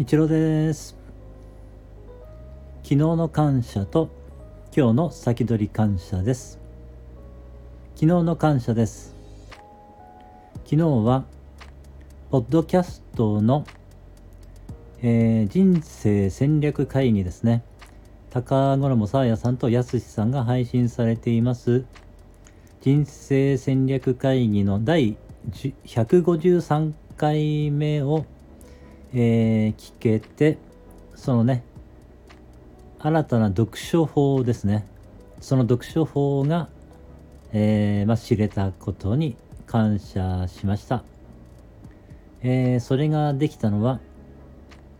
一郎です。昨日の感謝と今日の先取り感謝です。昨日の感謝です。昨日はポッドキャストの、えー、人生戦略会議ですね。高衣さあやさんとやすしさんが配信されています。人生戦略会議の第153回目をえー、聞けてそのね新たな読書法ですね。その読書法が、えー、まあ、知れたことに感謝しました、えー、それができたのは、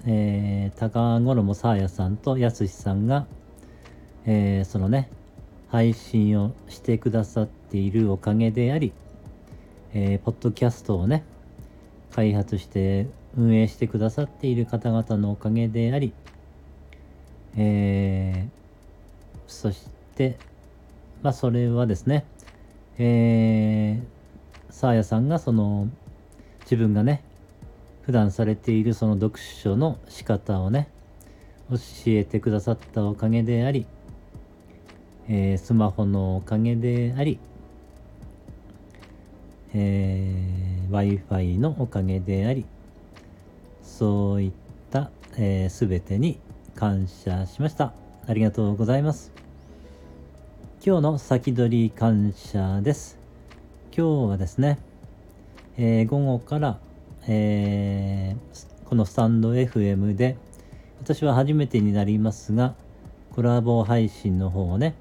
えー、高衣さあやさんとやすしさんが、えそのね配信をしてくださっているおかげであり、えポッドキャストをね開発して運営してくださっている方々のおかげであり、えー、そして、まあ、それはですね、えー、サーヤさんがその自分がね普段されているその読書の仕方をね教えてくださったおかげであり、えー、スマホのおかげであり、えー、Wi-Fi のおかげであり、そういった、えー、全てに感謝しました。ありがとうございます。今日の先取り感謝です。今日はですね、えー、午後から、えー、このスタンド FM で、私は初めてになりますが、コラボ配信の方をね、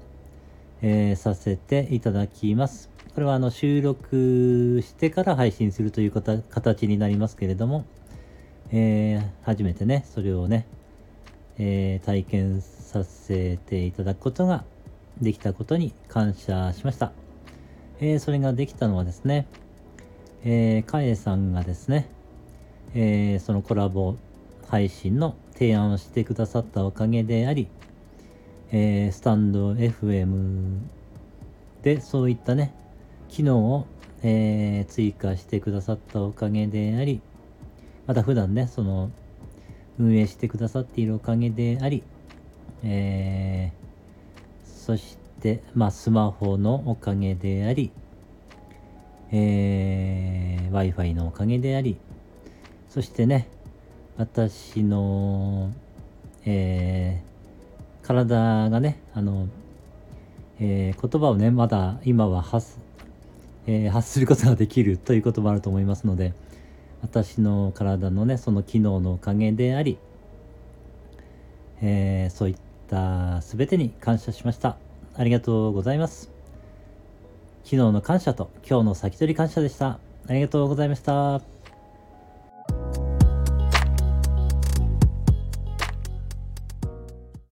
えー、させていただきます。これはあの収録してから配信するという形になりますけれども、えー、初めてね、それをね、えー、体験させていただくことができたことに感謝しました。えー、それができたのはですね、えー、カエさんがですね、えー、そのコラボ配信の提案をしてくださったおかげであり、えー、スタンド FM でそういったね、機能を、えー、追加してくださったおかげであり、また普段ね、その、運営してくださっているおかげであり、えー、そして、まあ、スマホのおかげであり、えー、Wi-Fi のおかげであり、そしてね、私の、えー、体がね、あの、えー、言葉をね、まだ今は発,、えー、発することができるということもあると思いますので、私の体のねその機能のおかげであり、えー、そういった全てに感謝しました。ありがとうございます。昨日の感謝と今日の先取り感謝でした。ありがとうございました。